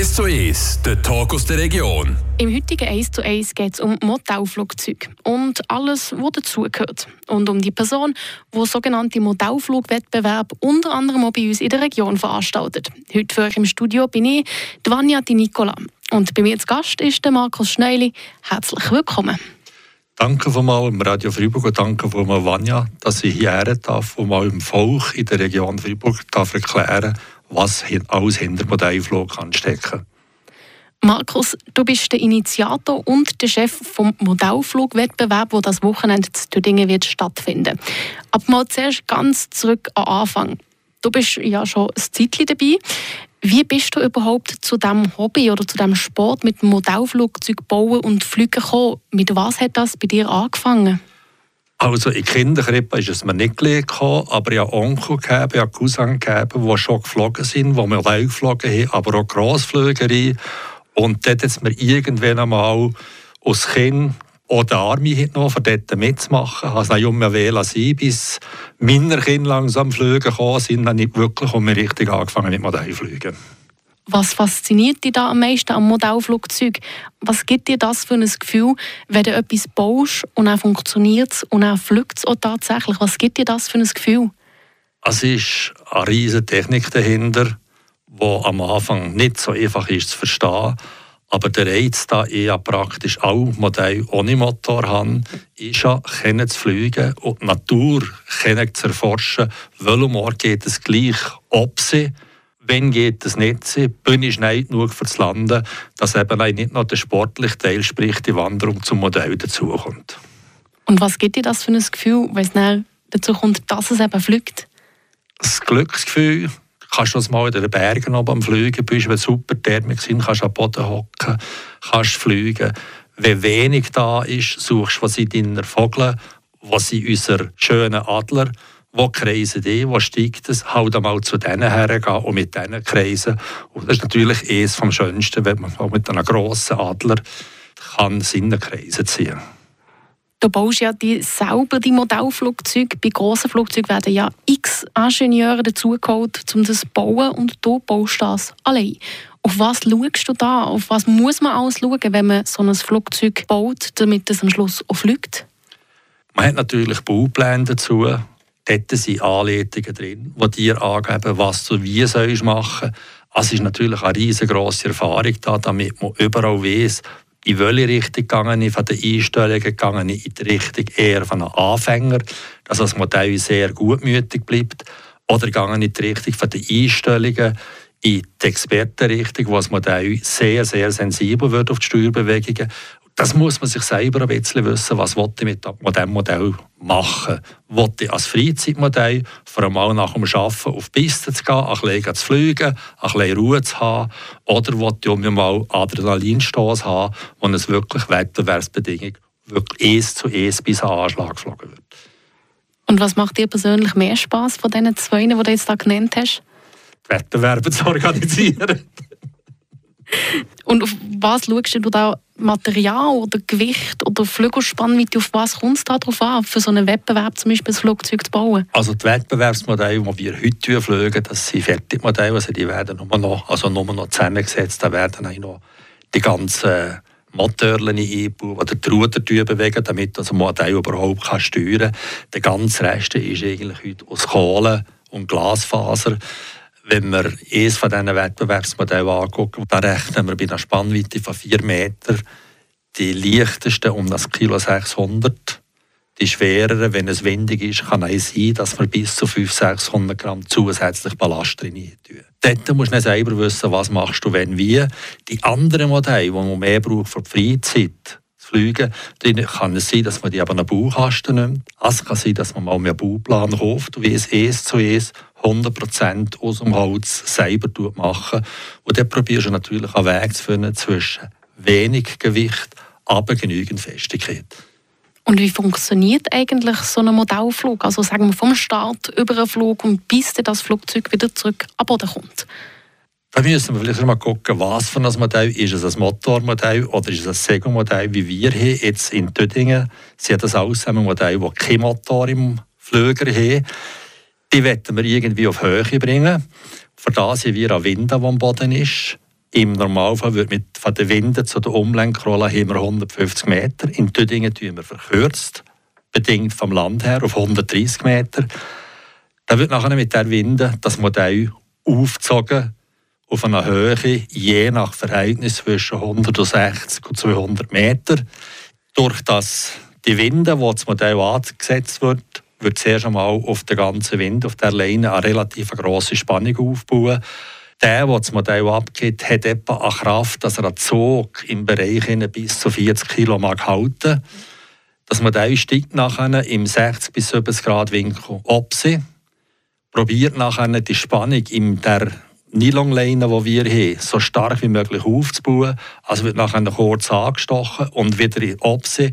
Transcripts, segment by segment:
1 zu 1, der Talk aus der Region. Im heutigen 1 zu 1 geht es um Modellflugzeuge und alles, was dazugehört. Und um die Person, die sogenannte Modellflugwettbewerb unter anderem auch bei uns in der Region veranstaltet. Heute für euch im Studio bin ich, Vanja Di Nicola. Und bei mir zu Gast ist der Markus Schneuli. Herzlich willkommen. Danke von mal im Radio Freiburg und danke von mal Vanja, dass ich hierher darf und mal im Volk in der Region Freiburg darf erklären was alles hinter Modellflug kann stecken Markus, du bist der Initiator und der Chef vom Modellflugwettbewerb, wo das Wochenende zu Dingen wird stattfinden. Aber mal zuerst ganz zurück am Anfang. Du bist ja schon ein Zeitchen dabei. Wie bist du überhaupt zu diesem Hobby oder zu diesem Sport mit Modellflugzeug bauen und fliegen gekommen? Mit was hat das bei dir angefangen? Also in Kinderkrippe ist es mir nicht gekommen, aber ich habe Onkel gegeben, ich habe Cousin gegeben, die schon geflogen sind, die Modell geflogen haben, aber auch Grossflügerei. Und dort hat es mir irgendwann einmal als Kind auch die Arme genommen, um dort mitzumachen. Ich habe es nicht wählen sein, bis meine Kinder langsam fliegen gekommen sind, dann ich wirklich um mich richtig angefangen mit Modellflügen. Was fasziniert dich da am meisten am Modellflugzeug? Was gibt dir das für ein Gefühl, wenn du etwas baust und auch funktioniert und auch fliegt es auch tatsächlich? Was gibt dir das für ein Gefühl? Es ist eine riesige Technik dahinter, die am Anfang nicht so einfach ist zu verstehen. Aber der Reiz, da ich ja praktisch alle Modelle ohne Motor habe, ist ja, können zu fliegen und die Natur können zu erforschen. Welchem Ort geht es gleich, ob sie wenn geht das nicht, bin ich schnell genug fürs Landen, dass eben nicht noch der sportliche Teil, sprich die Wanderung zum Modell dazukommt. Und was gibt dir das für ein Gefühl, wenn es dazu kommt, dass es eben fliegt? Das Glücksgefühl, kannst du das mal in den Bergen oben am Fliegen bist, wenn super Thermik sind, kannst du am Boden hocken, kannst fliegen. Wenn wenig da ist, suchst du, was sind deine Vögel, was sind unsere schönen Adler, wo kreisen die, wo steigt es, halt einmal zu denen hergehen und mit denen kreisen. Und das ist natürlich eines vom Schönsten, wenn man mit einem grossen Adler kann Sinnenkreise ziehen kann. Du baust ja die, selber die Modellflugzeuge. Bei grossen Flugzeugen werden ja x Ingenieure dazugeholt, um das zu bauen und du baust das allein. Auf was schaust du da? Auf was muss man alles schauen, wenn man so ein Flugzeug baut, damit es am Schluss auch fliegt? Man hat natürlich Baupläne dazu. Dort sind Anleitungen drin, die dir angeben, was du wie sollst machen sollst. Es ist natürlich eine riesengroße Erfahrung da, damit man überall weiß, in welche Richtung gegangen ich, von den Einstellungen gegangen in die Richtung eher von einem Anfänger, dass das Modell sehr gutmütig bleibt, oder gegangen in die Richtung von den Einstellungen in die Expertenrichtung, wo das Modell sehr, sehr sensibel wird auf die Steuerbewegungen das muss man sich selber ein bisschen wissen, was ich mit diesem Modell machen will. ich als Freizeitmodell vor allem nach dem Arbeiten auf die Piste zu gehen, ein bisschen zu fliegen, ein bisschen Ruhe zu haben oder will ich um mal Adrenalinstoß haben, wo es wirklich wettbewerbsbedingt wirklich eins zu eins bis an Anschlag geflogen wird. Und was macht dir persönlich mehr Spaß von diesen zwei, die du jetzt da genannt hast? Wettbewerbe zu organisieren. Und auf was schaust du da? Material oder Gewicht oder Flügelspannweite? Auf was kommt es da drauf an, für so einen Wettbewerb zum Beispiel ein Flugzeug zu bauen? Also die Wettbewerbsmodelle, die wir heute fliegen, das sind Fertigmodelle, also die werden nur noch, also nur noch zusammengesetzt, da werden auch noch die ganzen Motoren einbauen oder die Ruder bewegen, damit das Modell überhaupt kann steuern kann. Der ganze Rest ist eigentlich heute aus Kohle und Glasfaser. Wenn wir eines von diesen Wettbewerbsmodellen angucken, dann rechnen wir bei einer Spannweite von 4 Metern die leichtesten um das Kilo 600. Die schwereren, wenn es windig ist, kann es sein, dass wir bis zu 500, 600 Gramm zusätzlich Ballast drin tun. Dort musst du selber wissen, was machst du, wenn wie. Die anderen Modelle, die man mehr braucht für die Freizeit, Fliegen, dann kann es sein, dass man die aber einen Baukasten nimmt. Es kann sein, dass man mal einen Bauplan kauft, wie es eins zu eins 100% aus dem Holz selber machen. Und dann probierst du natürlich einen Weg zu finden zwischen wenig Gewicht, aber genügend Festigkeit. Und wie funktioniert eigentlich so ein Modellflug? Also sagen wir vom Start über einen Flug und bis das Flugzeug wieder zurück am Boden kommt? Da müssen wir vielleicht mal gucken, was für ein Modell ist es ein Motormodell oder ist es ein Segomodell, wie wir hier jetzt in Töttingen. Sie hat das alles ein Modell, das kein Motor im Flüger haben. Die wollen wir irgendwie auf Höhe bringen. Für das haben wir einen Wind, der am Boden ist. Im Normalfall wird mit von den Winden zu der Umlenkrolle haben wir 150 Meter. In Tüdingen tun wir verkürzt, bedingt vom Land her, auf 130 Meter. Da wird nachher mit der Winde das Modell aufgezogen auf einer Höhe je nach Verhältnis zwischen 160 und 200 Meter. Durch das die Winde, wo das Modell angesetzt wird, wird zuerst einmal auf der ganzen Wind, auf der Leine, eine relativ grosse Spannung aufbauen. Der, der das Modell abgibt, hat etwa eine Kraft, dass er einen Zug im Bereich bis zu 40 kg mag halten Das Modell steigt nachher im 60 bis 70 Grad Winkel ab sie, probiert nachher die Spannung in der Nylonleine, die wir haben, so stark wie möglich aufzubauen. Also wird nachher kurz angestochen und wieder in Obse.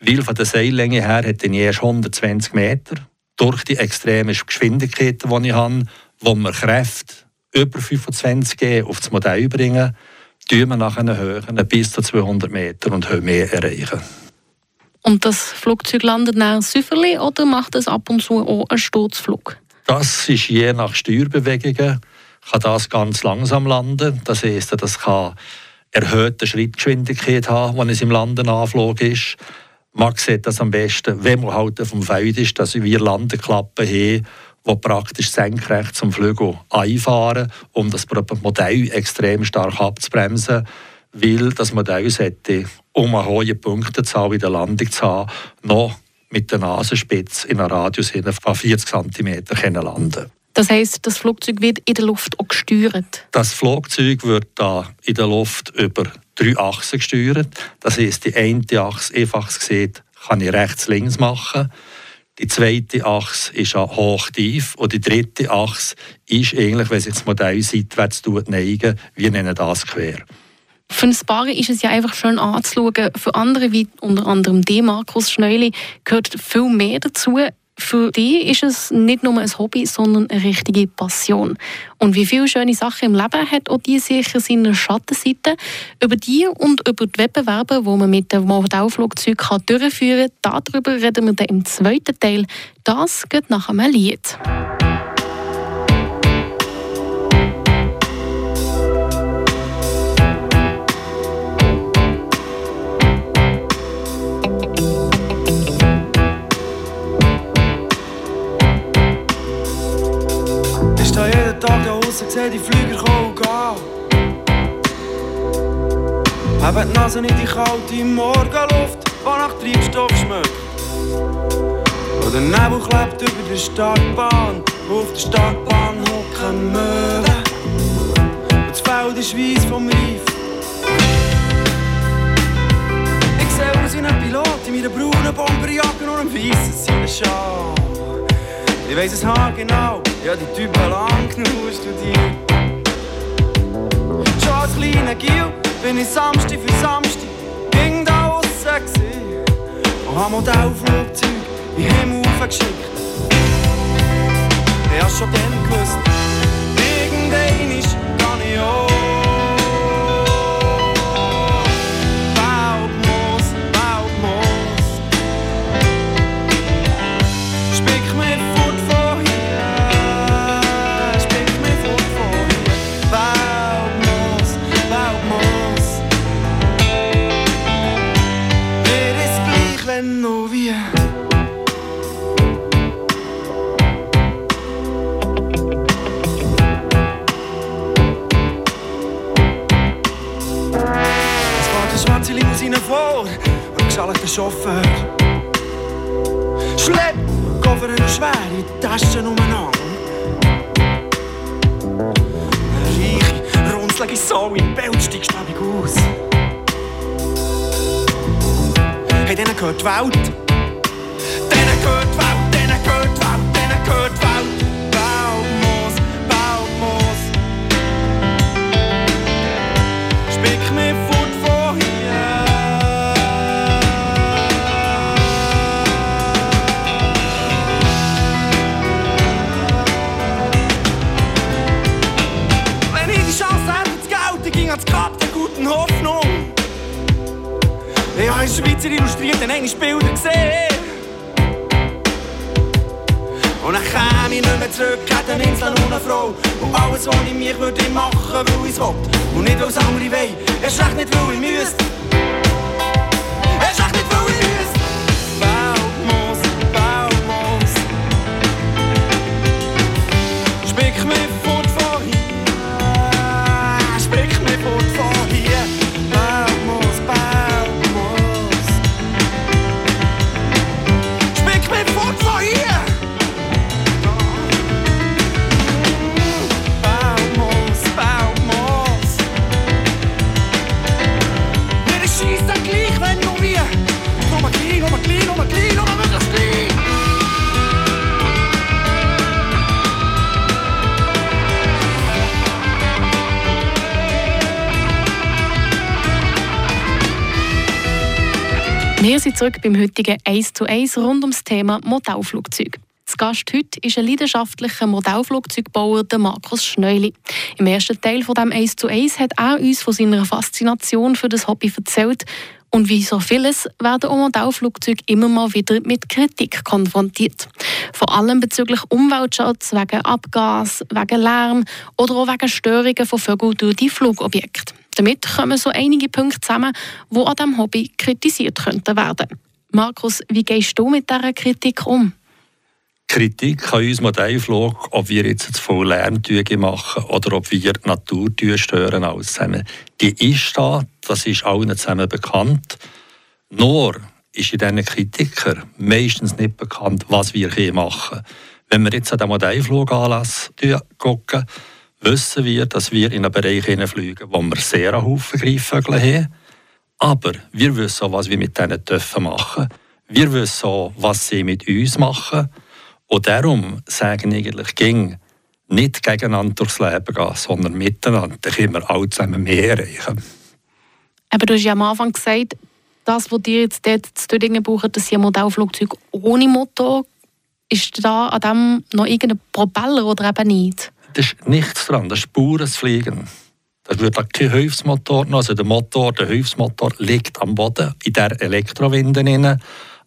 Weil von der Seillänge her hat er erst 120 Meter. Durch die extremen Geschwindigkeiten, die ich habe, wo wir Kräfte über 25 G auf das Modell bringen, tun wir nach einer Höhe bis zu 200 Meter und mehr erreichen. Und das Flugzeug landet nach Süfferli oder macht es ab und zu auch einen Sturzflug? Das ist je nach Steuerbewegungen kann das ganz langsam landen. Das heisst, das kann erhöhte Schrittgeschwindigkeit haben, wenn es im Landenanflug ist. Man sieht das am besten, wenn man halt auf dem Feld ist, dass wir Landeklappen haben, die praktisch senkrecht zum Flügel einfahren, um das Modell extrem stark abzubremsen, weil das Modell sollte, um eine hohe Punktezahl in der Landung zu haben, noch mit der Nasenspitze in einem Radius von 40 cm landen das heißt, das Flugzeug wird in der Luft auch gesteuert? Das Flugzeug wird da in der Luft über drei Achsen gesteuert. Das heißt, die eine Achse, einfach gesehen, kann ich rechts-links machen. Die zweite Achse ist hoch-tief und die dritte Achse ist eigentlich, wenn sich das Modell seitwärts neigen, wir nennen das quer. Für ein Paar ist es ja einfach schön anzuschauen. Für andere, wie unter anderem die Markus Schneuli, gehört viel mehr dazu für die ist es nicht nur ein Hobby, sondern eine richtige Passion. Und wie viele schöne Sachen im Leben hat auch die sicher seine Schattenseite. Über die und über die Wettbewerbe, die man mit dem Modellflugzeug durchführen kann, darüber reden wir dann im zweiten Teil. Das geht nach einem Lied. Draussen sehe die Flüger kommen und gehen. Haben die Nase in die kalte Morgenluft, die nach Treibstoff schmeckt. Und der Nebel klebt über der Startbahn, auf der Startbahn hocken Möwen. Und das Feld ist weiss vom Reif. Ich sehe aus wie ein Pilot in meiner braunen Bomberjacke und einem weißen Seidenschal. Ich weiss es genau, ja die Typen lang genug studiert. Schon als kleiner Gil bin ich Samstag für Samstag ging da aussen gewesen und hab Modellflugzeug in den Himmel aufgeschickt. Ich hab schon dann gewusst, irgendein ist der Chauffeur. Schlepp, Koffer und schwere Taschen umeinander. Reiche, runzlige Sau im Bild steigst aus. Hey, denen gehört die Welt. Weil Wir sind zurück beim heutigen 1 zu 1 rund ums Thema Modellflugzeug. Das Gast heute ist ein leidenschaftlicher Modellflugzeugbauer, der Markus Schneuli. Im ersten Teil von dem 1 zu 1 hat er uns von seiner Faszination für das Hobby erzählt. Und wie so vieles werden auch Modellflugzeuge immer mal wieder mit Kritik konfrontiert. Vor allem bezüglich Umweltschutz, wegen Abgas, wegen Lärm oder auch wegen Störungen von Vögeln durch die Flugobjekte. Damit kommen so einige Punkte zusammen, die an diesem Hobby kritisiert könnten werden. Markus, wie gehst du mit dieser Kritik um? Kritik an uns Modellflug, ob wir jetzt zu voll Lärmtüge machen oder ob wir die Natur stören, alles zusammen. Die ist da, das ist allen zusammen bekannt. Nur ist in diesen Kritikern meistens nicht bekannt, was wir hier machen. Wenn wir jetzt an den Modellfluganlass gucken, wissen wir, dass wir in einen Bereich hineinfliegen, wo wir sehr einen Haufen Greifvögel haben. Aber wir wissen auch, was wir mit denen dürfen machen. Wir wissen auch, was sie mit uns machen. Und darum sagen eigentlich ging nicht gegeneinander durchs Leben gehen, sondern miteinander. Dann können wir alle zusammen mehr erreichen. Aber du hast ja am Anfang gesagt, das, was dir jetzt dort zu Dödingen brauchen, das sind Modellflugzeuge ohne Motor. Ist da an dem noch irgendein Propeller oder eben nicht? Da ist nichts dran, das ist pures Fliegen. Da wird kein Hilfsmotor noch. Also der Motor, der Hilfsmotor liegt am Boden in der Elektrowinde drin.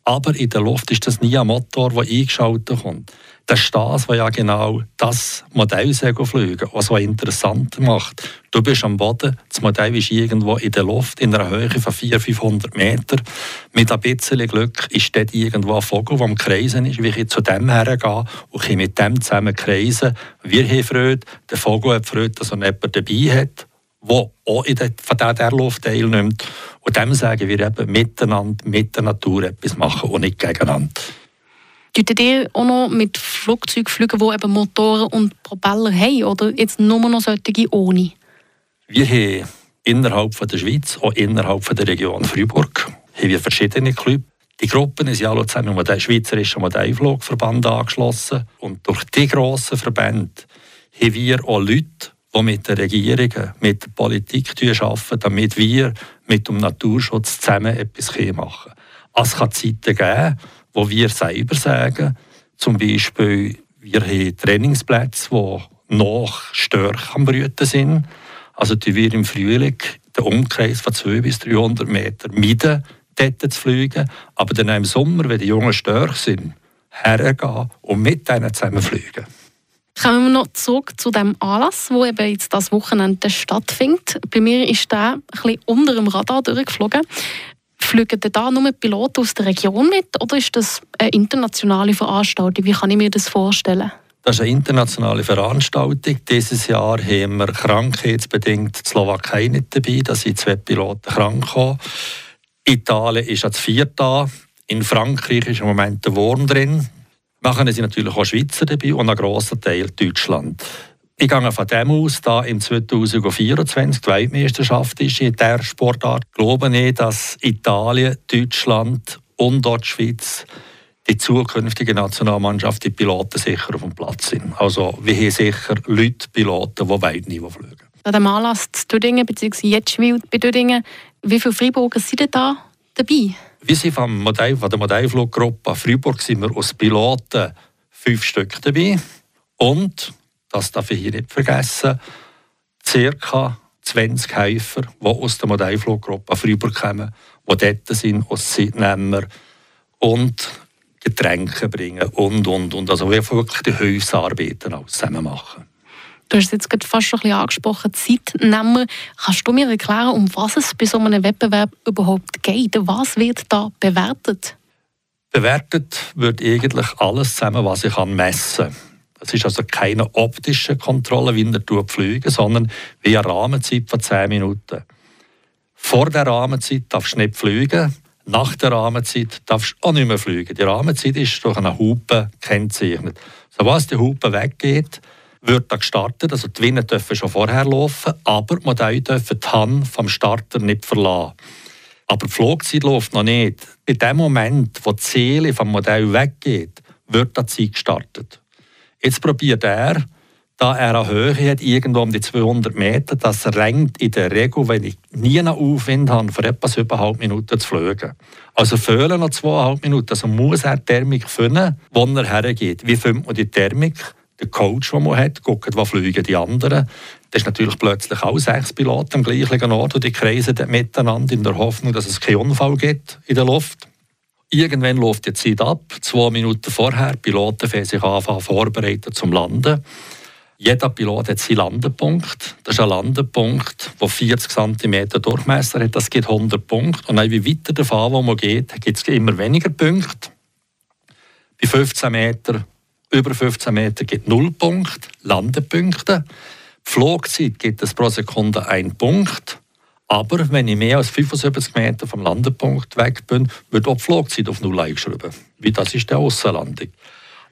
Aber in der Luft ist das nie ein Motor, der eingeschaltet kommt. Das ist das, was ja genau das Modellsegelfliegen auch so interessant macht. Du bist am Boden, das Modell ist irgendwo in der Luft, in einer Höhe von 400, 500 Metern. Mit ein bisschen Glück ist dort irgendwo ein Vogel, der am Kreisen ist. wie ich zu dem hergehe und mit dem zusammen kreisen. Wir haben Freude, der Vogel hat Freude, dass er jemanden dabei hat der auch in der, von der Luft teilnimmt. Und dem sagen wir eben miteinander, mit der Natur etwas machen und nicht gegeneinander. Tut ihr auch noch mit Flugzeugen fliegen, die eben Motoren und Propeller haben? Oder jetzt nur noch solche ohne? Wir haben innerhalb von der Schweiz, auch innerhalb von der Region Freiburg, haben wir verschiedene Clubs. Die Gruppen sind alle zusammen um den Schweizerischen Modellflugverband angeschlossen. Und durch die grossen Verbände haben wir auch Leute, die mit den Regierungen, mit der Politik arbeiten, damit wir mit dem Naturschutz zusammen etwas machen können. Es kann Zeiten geben, wo wir selber sagen, zum Beispiel, wir haben Trainingsplätze, die noch stärker am Brüten sind. Also die wir im Frühling den Umkreis von 200 bis 300 Metern meiden, dort zu fliegen. Aber dann im Sommer, wenn die Jungen stärker sind, hergehen und mit ihnen zusammen fliegen. Kommen wir noch zurück zu dem Anlass, wo eben jetzt das Wochenende stattfindet. Bei mir ist der ein unter dem Radar durchgeflogen. Fliegen da nur Piloten aus der Region mit oder ist das eine internationale Veranstaltung? Wie kann ich mir das vorstellen? Das ist eine internationale Veranstaltung. Dieses Jahr haben wir krankheitsbedingt die Slowakei nicht dabei. Da sind zwei Piloten krank gekommen. Italien ist als Vierter. In Frankreich ist im Moment der Wurm drin. Machen sie natürlich auch Schweizer dabei und ein grosser Teil Deutschland. Ich gehe von dem aus, da im 2024 die Weltmeisterschaft ist in dieser Sportart, glaube ich, dass Italien, Deutschland und dort die Schweiz die zukünftige Nationalmannschaft, die Piloten sicher auf dem Platz sind. Also wir haben sicher Leute, Piloten, die Weltniveau fliegen. An dem Anlass zu Dödingen, bzw. jetzt bei Dödingen, wie viele Freiburger sind da dabei? Wir sind von der Modellfluggruppe Freiburg sind wir als Piloten fünf Stück dabei. Und, das darf ich hier nicht vergessen, ca. 20 Helfer, die aus der Modellfluggruppe Freiburg kommen, die dort sind als Zeitnehmer. Und Getränke bringen und, und, und. Also wirklich die Hilfsarbeiten auch zusammen machen. Du hast es jetzt gerade fast schon ein bisschen angesprochen, Zeitnehmer. Kannst du mir erklären, um was es bei so einem Wettbewerb überhaupt geht? Was wird da bewertet? Bewertet wird eigentlich alles zusammen, was ich messen kann. Das ist also keine optische Kontrolle, wie er fliegen, sondern wie eine Rahmenzeit von 10 Minuten. Vor der Rahmenzeit darfst du nicht fliegen, nach der Rahmenzeit darfst du auch nicht mehr fliegen. Die Rahmenzeit ist durch eine Hupe gekennzeichnet. Sobald die Hupe weggeht, wird da gestartet. Also die Winner dürfen schon vorher laufen, aber die Modelle dürfen die Hand vom Starter nicht verlassen. Aber die Flugzeit läuft noch nicht. In dem Moment, wo die Seele vom Modell weggeht, wird die Zeit gestartet. Jetzt probiert er, da er eine Höhe hat, irgendwo um die 200 Meter, das reicht in der Regel, wenn ich nie einen Aufwind habe, für etwa zweieinhalb Minuten zu fliegen. Also fehlen noch zweieinhalb Minuten. Also muss er die Thermik finden, wo er hergeht. Wie findet man die Thermik? Der Coach, den man hat, guckt, wo fliegen die anderen. Das ist natürlich plötzlich auch sechs Piloten am gleichen Ort und die kreisen miteinander in der Hoffnung, dass es keinen Unfall gibt in der Luft. Irgendwann läuft die Zeit ab, zwei Minuten vorher. Die Piloten fangen sich an, vorbereiten zum Landen. Jeder Pilot hat seinen Landepunkt. Das ist ein Landepunkt, der 40 cm Durchmesser hat. Das gibt 100 Punkte. Und dann, weiter der man geht, gibt es immer weniger Punkte. Bei 15 Meter, über 15 Meter gibt es 0 Punkte, Landepunkte. Die Flugzeit gibt es pro Sekunde einen Punkt. Aber wenn ich mehr als 75 Meter vom Landepunkt weg bin, wird auch die Flugzeit auf Null eingeschrieben. Wie das ist die Aussenlandung.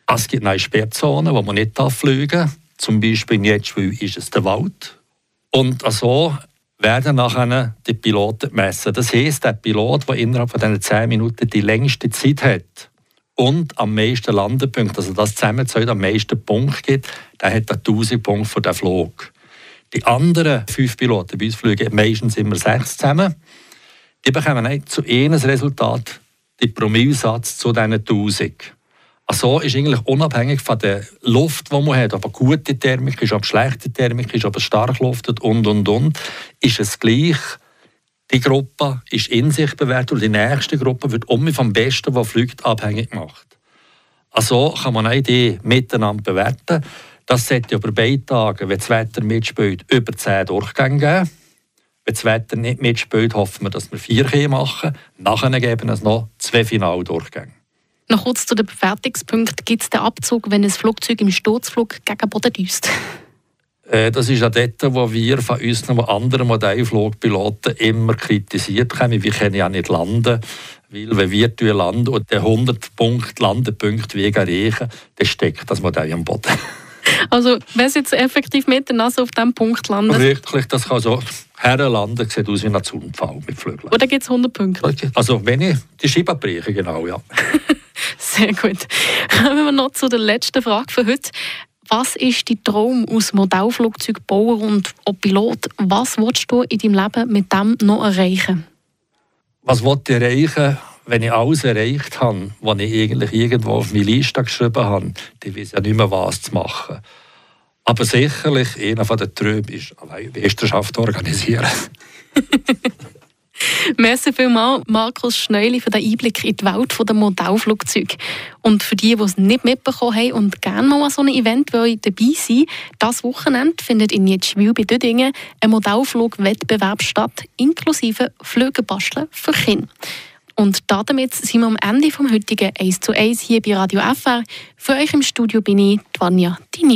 Es gibt eine Sperrzonen, wo man nicht fliegen darf. Zum Beispiel in Jetschwil ist es der Wald. Und so werden nachher die Piloten messen. Das heisst, der Pilot, der innerhalb von diesen 10 Minuten die längste Zeit hat und am meisten Landepunkte, also das zusammenzählt am meisten Punkte gibt, der hat 1000 Punkte für den Flug. Die anderen fünf Piloten, bei uns fliegen meistens immer sechs zusammen, die bekommen nicht zu einem Resultat den Promillesatz zu diesen 1000. Also ist eigentlich unabhängig von der Luft, die man hat, ob eine gute Thermik ist, ob schlechte Thermik ist, ob es stark luftet und, und, und, ist es gleich. Die Gruppe ist in sich bewertet und die nächste Gruppe wird um vom Besten, der fliegt, abhängig gemacht. Also kann man auch die miteinander bewerten. Das sollte über beide Tage, wenn das Wetter mitspielt, über 10 Durchgänge geben. Wenn das Wetter nicht mitspielt, hoffen wir, dass wir vier machen. Nachher geben es noch zwei Finaldurchgänge. Noch kurz zu den Bewertungspunkten. Gibt es den Abzug, wenn ein Flugzeug im Sturzflug gegen Boden düst? Äh, das ist auch dort, wo wir von unseren anderen Modellflugpiloten immer kritisiert haben. Wir können ja nicht landen, weil wenn wir landen und den 100 Punkt Landepunkt wegen erreichen, dann steckt das Modell am Boden. Also, wenn es jetzt effektiv mit der Nase auf diesem Punkt landet? Wirklich, das kann so herlanden, sieht aus wie ein Zunfall mit Flügeln. Oder gibt es 100 Punkte? Also, wenn ich die Scheibe breche, genau, ja. Sehr gut. Kommen wir noch zu der letzten Frage für heute. Was ist dein Traum aus Modellflugzeugbauer und Pilot? Was willst du in deinem Leben mit dem noch erreichen? Was willst ich erreichen? Wenn ich alles erreicht habe, was ich eigentlich irgendwo auf meine Liste geschrieben habe, dann weiß ich ja nicht mehr, was zu machen. Aber sicherlich, einer der Träume ist, eine Meisterschaft organisieren. Merci vielmals, Markus Schneuli, für den Einblick in die Welt der Modellflugzeuge. Und für die, die es nicht mitbekommen haben und gerne mal an so einem Event dabei sein das Wochenende findet in Jetschwil bei Dödingen ein Modellflugwettbewerb statt, inklusive Flügebasteln für Kinder. Und damit sind wir am Ende vom heutigen 1 zu 1 hier bei Radio FR. Für euch im Studio bin ich, Vanja Dini.